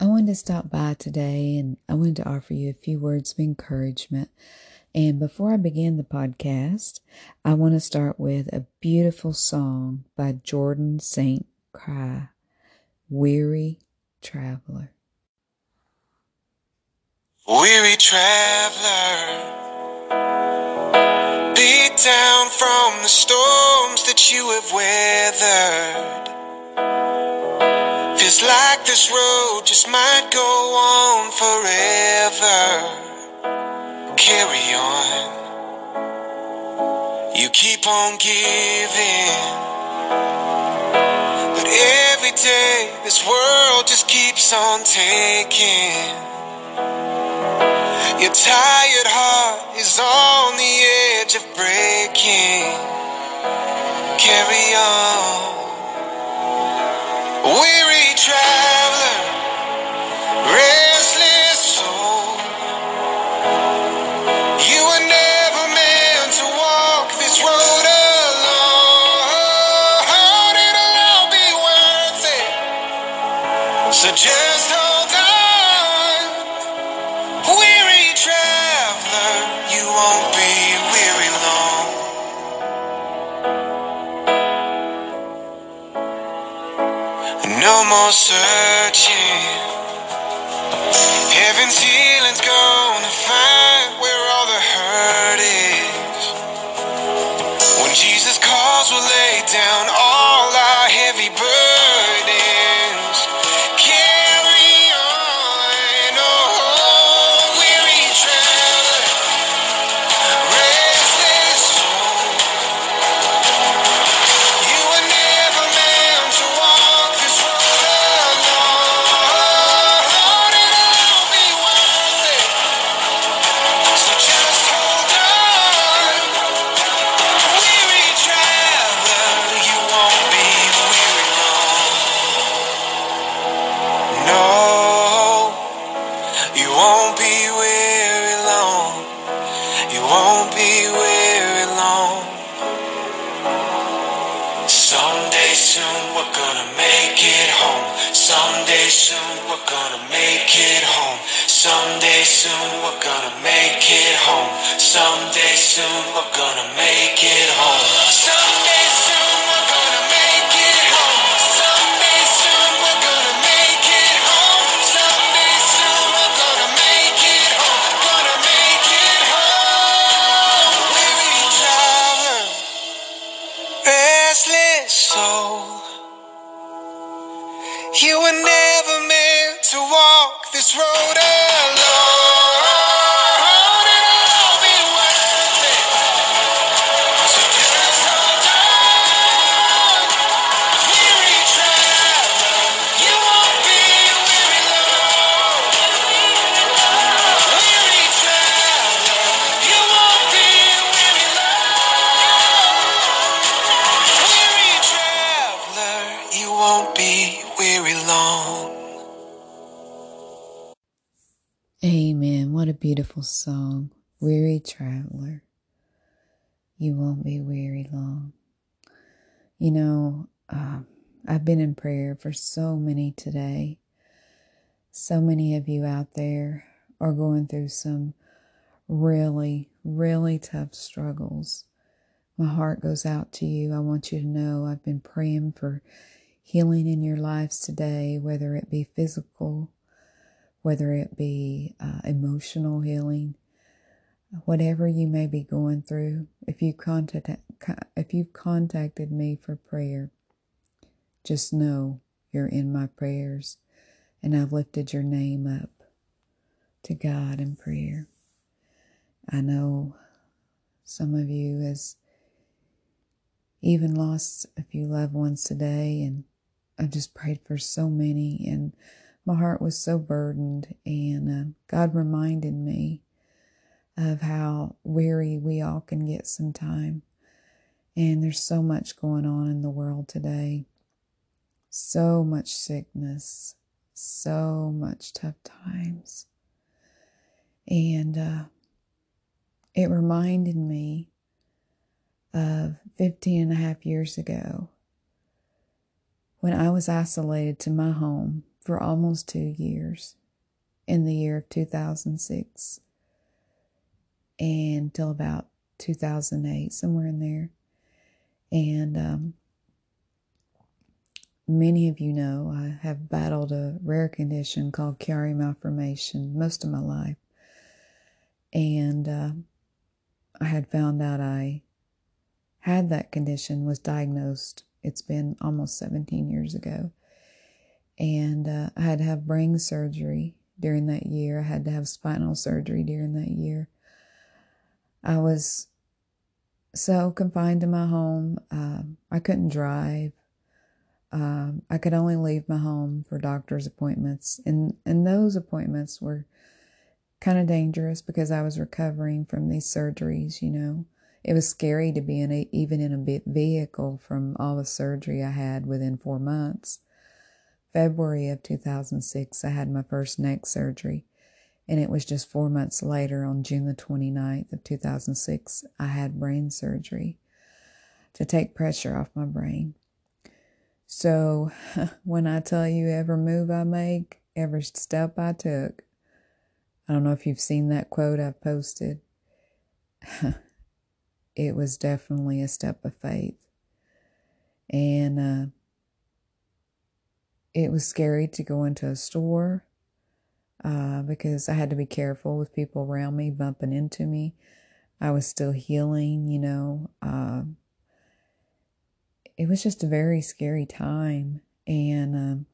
I wanted to stop by today and I wanted to offer you a few words of encouragement. And before I begin the podcast, I want to start with a beautiful song by Jordan St. Cyr, Weary Traveler. Weary traveler, beat down from the storms that you have weathered. Feels like this road just might go on forever. Carry on. You keep on giving. But every day this world just keeps on taking. Your tired heart is on the edge of breaking. Carry on. Weary traveler, restless soul. You were never meant to walk this road alone. It'll all be worth it. So just hold more searching. Heaven's healing's gonna find won't be weary long. You won't be weary long. Someday soon we're gonna make it home. Someday soon we're gonna make it home. Someday soon we're gonna make it home. Someday soon we're gonna make it home. Someday Beautiful song. Weary traveler. You won't be weary long. You know, uh, I've been in prayer for so many today. So many of you out there are going through some really, really tough struggles. My heart goes out to you. I want you to know I've been praying for healing in your lives today, whether it be physical, whether it be uh, emotional healing, whatever you may be going through. If you contact, if you've contacted me for prayer, just know you're in my prayers, and I've lifted your name up to God in prayer. I know some of you has even lost a few loved ones today, and I've just prayed for so many, and my heart was so burdened, and uh, God reminded me of how weary we all can get sometime. And there's so much going on in the world today. So much sickness, so much tough times. And uh, it reminded me of 15 and a half years ago when I was isolated to my home for almost two years in the year of 2006 and till about 2008, somewhere in there. And um, many of you know I have battled a rare condition called Chiari malformation most of my life. And uh, I had found out I had that condition, was diagnosed. It's been almost 17 years ago. And uh, I had to have brain surgery during that year. I had to have spinal surgery during that year. I was so confined to my home. Uh, I couldn't drive. Um, I could only leave my home for doctor's appointments, and and those appointments were kind of dangerous because I was recovering from these surgeries. You know, it was scary to be in a even in a vehicle from all the surgery I had within four months. February of 2006, I had my first neck surgery. And it was just four months later, on June the 29th of 2006, I had brain surgery to take pressure off my brain. So when I tell you every move I make, every step I took, I don't know if you've seen that quote I've posted. it was definitely a step of faith. And uh, it was scary to go into a store uh, because I had to be careful with people around me bumping into me. I was still healing, you know. Uh, it was just a very scary time. And um,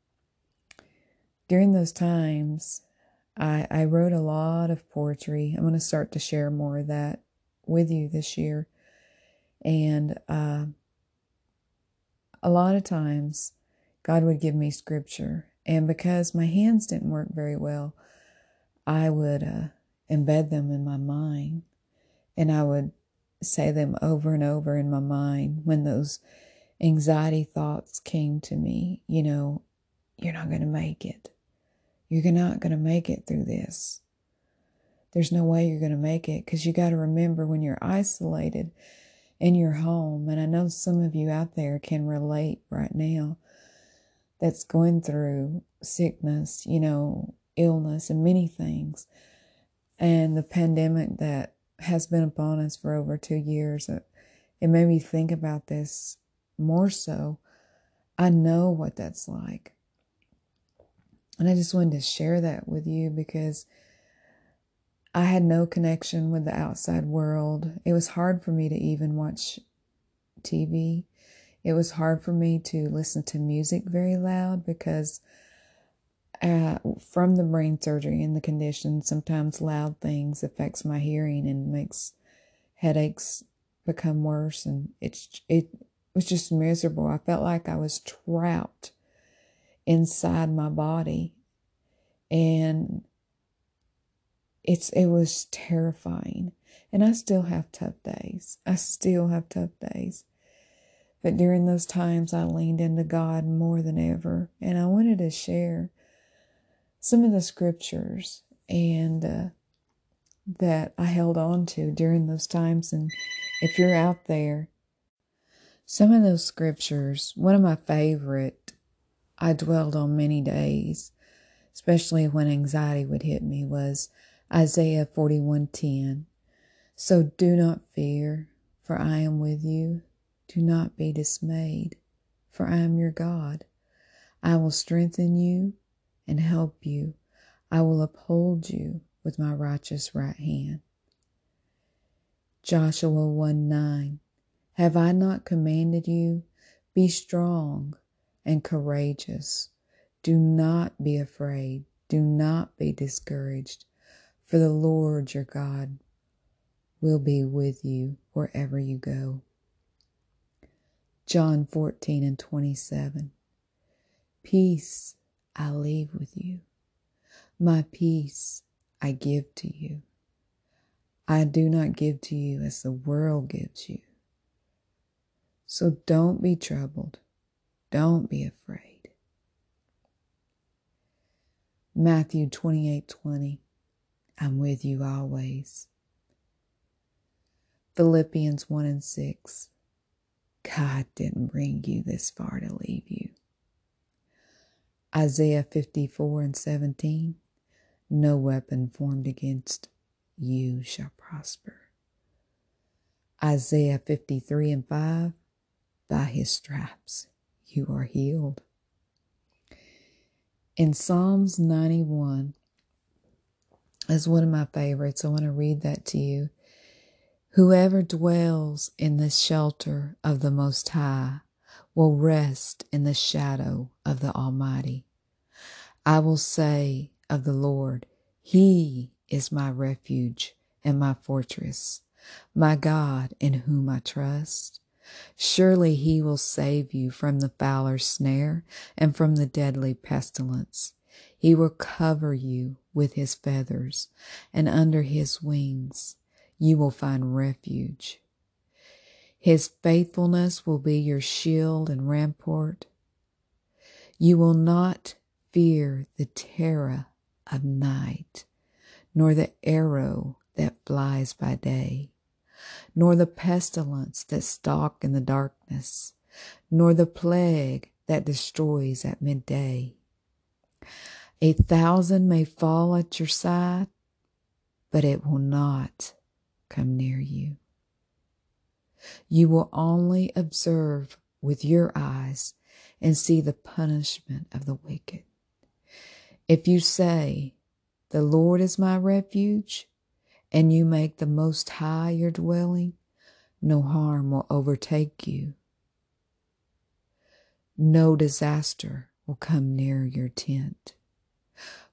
during those times, I, I wrote a lot of poetry. I'm going to start to share more of that with you this year. And uh, a lot of times, God would give me scripture and because my hands didn't work very well, I would uh, embed them in my mind and I would say them over and over in my mind when those anxiety thoughts came to me. You know, you're not going to make it. You're not going to make it through this. There's no way you're going to make it because you got to remember when you're isolated in your home, and I know some of you out there can relate right now that's going through sickness, you know, illness, and many things. And the pandemic that has been upon us for over two years, it, it made me think about this more so. I know what that's like. And I just wanted to share that with you because I had no connection with the outside world. It was hard for me to even watch TV. It was hard for me to listen to music very loud because uh, from the brain surgery and the condition, sometimes loud things affects my hearing and makes headaches become worse. And it's it was just miserable. I felt like I was trapped inside my body, and it's it was terrifying. And I still have tough days. I still have tough days. But during those times, I leaned into God more than ever. And I wanted to share some of the scriptures and uh, that I held on to during those times. And if you're out there, some of those scriptures, one of my favorite, I dwelled on many days, especially when anxiety would hit me, was Isaiah 41:10. So do not fear, for I am with you. Do not be dismayed, for I am your God. I will strengthen you and help you. I will uphold you with my righteous right hand. Joshua 1 9. Have I not commanded you? Be strong and courageous. Do not be afraid. Do not be discouraged, for the Lord your God will be with you wherever you go. John 14 and 27. Peace I leave with you. My peace I give to you. I do not give to you as the world gives you. So don't be troubled. Don't be afraid. Matthew 28 20. I'm with you always. Philippians 1 and 6. God didn't bring you this far to leave you. Isaiah 54 and 17 No weapon formed against you shall prosper. Isaiah 53 and 5 By his stripes you are healed. In Psalms 91 is one of my favorites. I want to read that to you. Whoever dwells in the shelter of the Most High will rest in the shadow of the Almighty. I will say of the Lord, He is my refuge and my fortress, my God in whom I trust. Surely he will save you from the fowler's snare and from the deadly pestilence. He will cover you with his feathers, and under his wings you will find refuge. His faithfulness will be your shield and rampart. You will not fear the terror of night, nor the arrow that flies by day, nor the pestilence that stalk in the darkness, nor the plague that destroys at midday. A thousand may fall at your side, but it will not come near you. You will only observe with your eyes and see the punishment of the wicked. If you say, The Lord is my refuge, and you make the Most High your dwelling, no harm will overtake you. No disaster will come near your tent,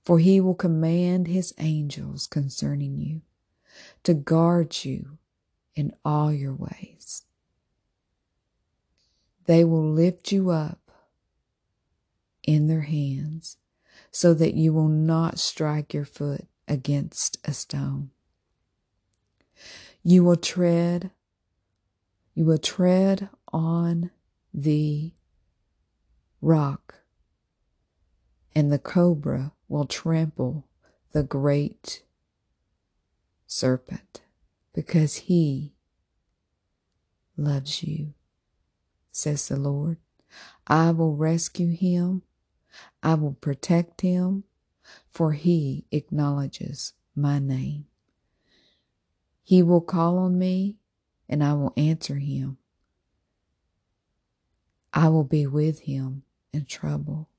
for he will command his angels concerning you to guard you in all your ways. They will lift you up in their hands so that you will not strike your foot against a stone. You will tread, you will tread on the rock, and the cobra will trample the great serpent because he loves you, says the Lord. I will rescue him. I will protect him, for he acknowledges my name. He will call on me, and I will answer him. I will be with him in trouble.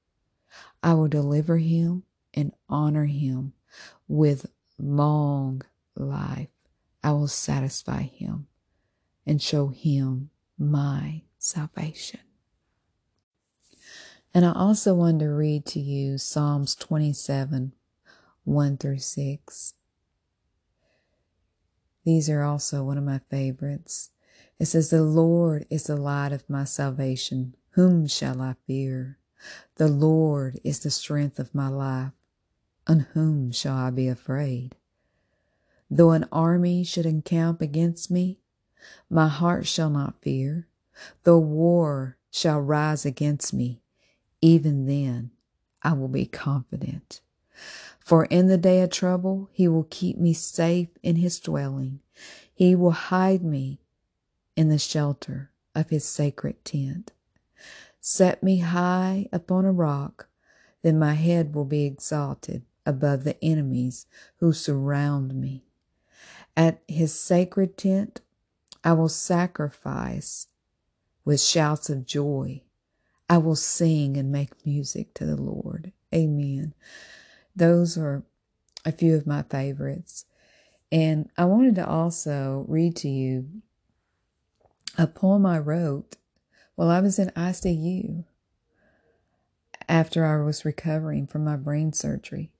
I will deliver him and honor him with long life. I will satisfy him and show him my salvation. And I also want to read to you Psalms 27 1 through 6. These are also one of my favorites. It says, The Lord is the light of my salvation. Whom shall I fear? The Lord is the strength of my life. On whom shall I be afraid? Though an army should encamp against me, my heart shall not fear. Though war shall rise against me, even then I will be confident. For in the day of trouble, he will keep me safe in his dwelling. He will hide me in the shelter of his sacred tent. Set me high upon a rock, then my head will be exalted above the enemies who surround me. At his sacred tent, I will sacrifice with shouts of joy. I will sing and make music to the Lord. Amen. Those are a few of my favorites. And I wanted to also read to you a poem I wrote while I was in ICU after I was recovering from my brain surgery.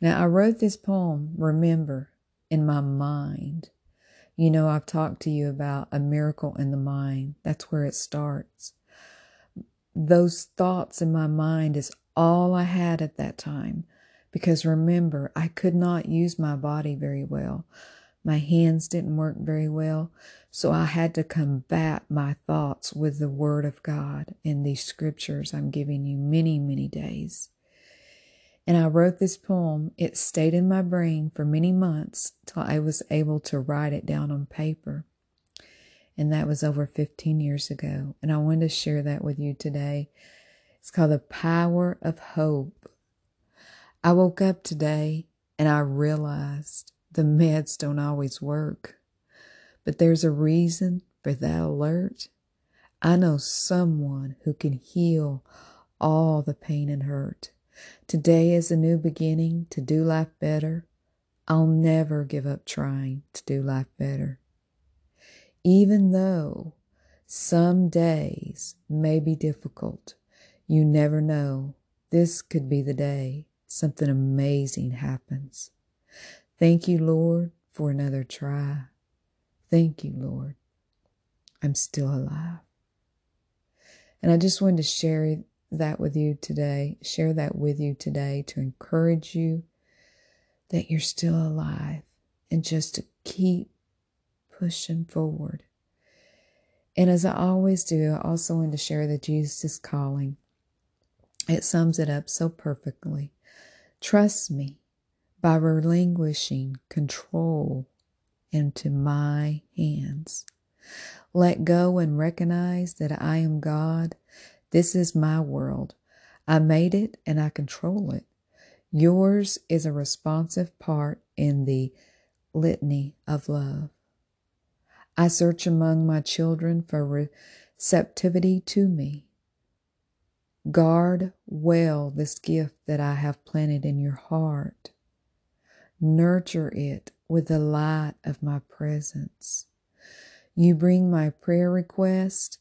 Now, I wrote this poem, Remember, in my mind. You know, I've talked to you about a miracle in the mind. That's where it starts. Those thoughts in my mind is all I had at that time. Because remember, I could not use my body very well. My hands didn't work very well. So I had to combat my thoughts with the Word of God and these scriptures I'm giving you many, many days. And I wrote this poem. It stayed in my brain for many months till I was able to write it down on paper. And that was over 15 years ago. And I wanted to share that with you today. It's called The Power of Hope. I woke up today and I realized the meds don't always work, but there's a reason for that alert. I know someone who can heal all the pain and hurt. Today is a new beginning to do life better. I'll never give up trying to do life better. Even though some days may be difficult, you never know. This could be the day something amazing happens. Thank you, Lord, for another try. Thank you, Lord. I'm still alive. And I just wanted to share that with you today, share that with you today to encourage you that you're still alive and just to keep pushing forward. And as I always do, I also want to share that Jesus calling. It sums it up so perfectly. Trust me by relinquishing control into my hands. Let go and recognize that I am God this is my world. I made it and I control it. Yours is a responsive part in the litany of love. I search among my children for receptivity to me. Guard well this gift that I have planted in your heart. Nurture it with the light of my presence. You bring my prayer request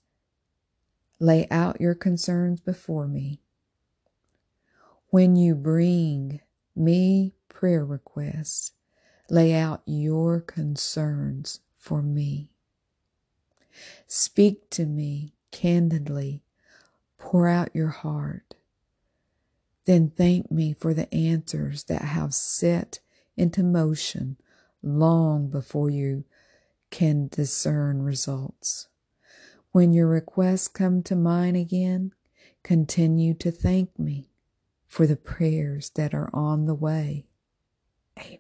Lay out your concerns before me. When you bring me prayer requests, lay out your concerns for me. Speak to me candidly. Pour out your heart. Then thank me for the answers that have set into motion long before you can discern results. When your requests come to mind again, continue to thank me for the prayers that are on the way. Amen.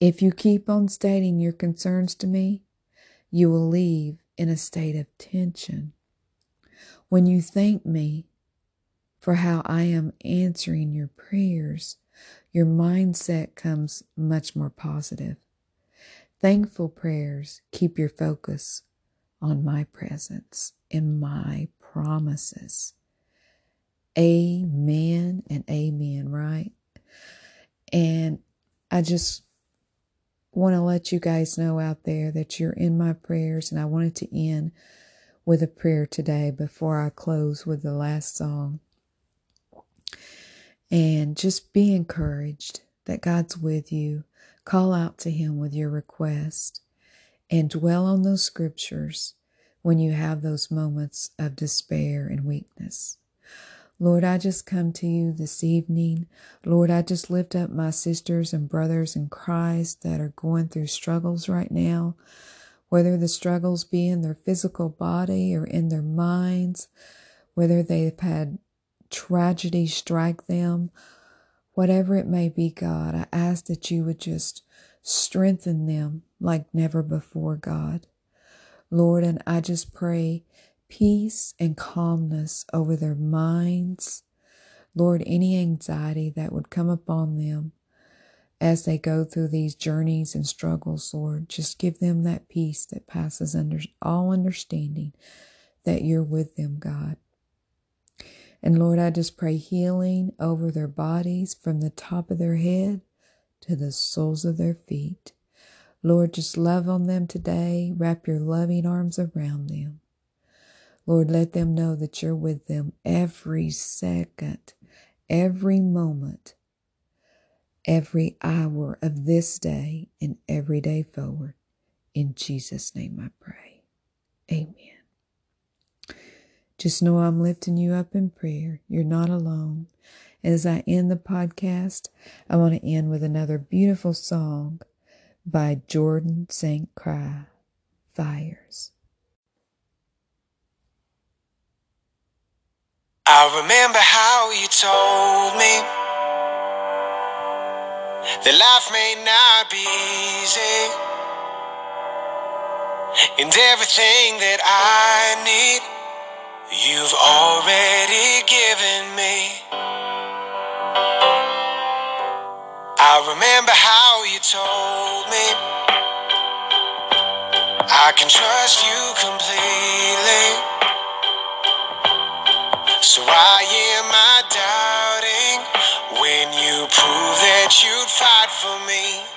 If you keep on stating your concerns to me, you will leave in a state of tension. When you thank me for how I am answering your prayers, your mindset comes much more positive. Thankful prayers keep your focus on my presence and my promises. Amen and amen, right? And I just want to let you guys know out there that you're in my prayers, and I wanted to end with a prayer today before I close with the last song. And just be encouraged that God's with you. Call out to Him with your request and dwell on those scriptures when you have those moments of despair and weakness. Lord, I just come to you this evening. Lord, I just lift up my sisters and brothers in Christ that are going through struggles right now, whether the struggles be in their physical body or in their minds, whether they've had tragedy strike them, whatever it may be, God, I ask that you would just strengthen them like never before, God. Lord, and I just pray peace and calmness over their minds. Lord, any anxiety that would come upon them as they go through these journeys and struggles, Lord, just give them that peace that passes under all understanding that you're with them, God. And Lord, I just pray healing over their bodies from the top of their head to the soles of their feet. Lord, just love on them today. Wrap your loving arms around them. Lord, let them know that you're with them every second, every moment, every hour of this day, and every day forward. In Jesus' name I pray. Amen. Just know I'm lifting you up in prayer. You're not alone. As I end the podcast, I want to end with another beautiful song by Jordan St. Cyr. Fires. I remember how you told me that life may not be easy, and everything that I need you've already given me. I remember how you told me I can trust you completely. So why am I doubting when you prove that you'd fight for me?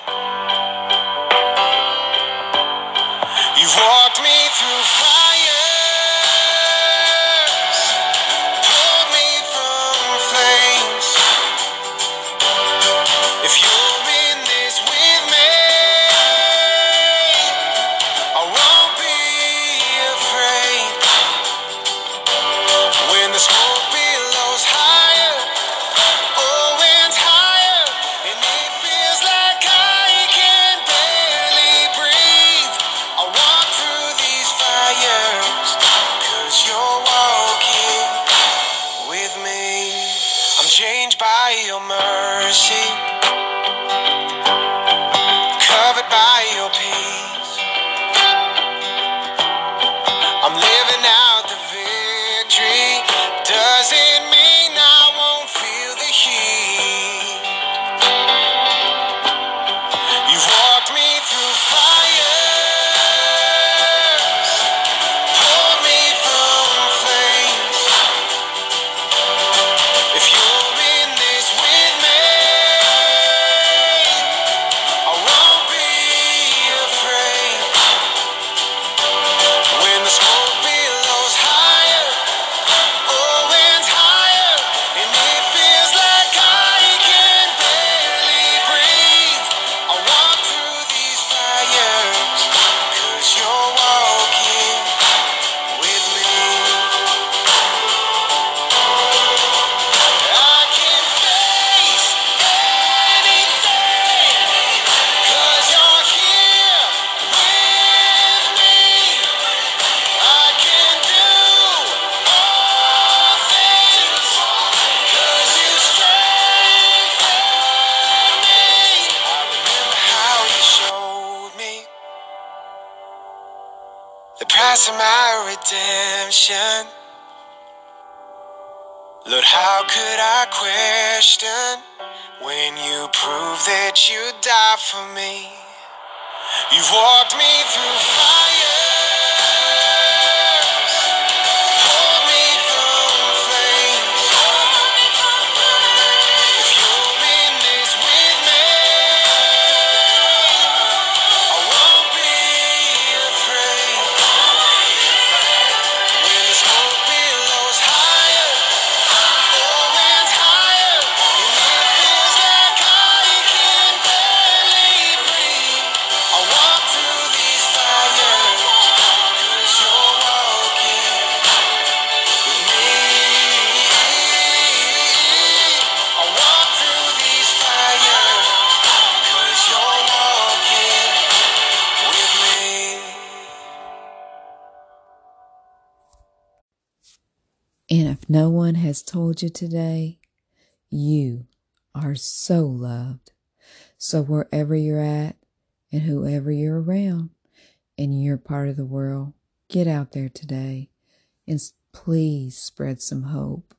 Mercy, Lord, how could I question when you prove that you died for me? You've walked me through fires. And if no one has told you today, you are so loved. So wherever you're at and whoever you're around in your part of the world, get out there today and please spread some hope.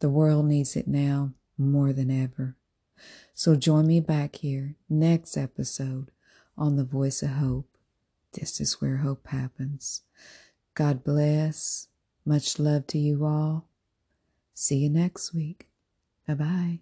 The world needs it now more than ever. So join me back here next episode on The Voice of Hope. This is where hope happens. God bless. Much love to you all. See you next week. Bye bye.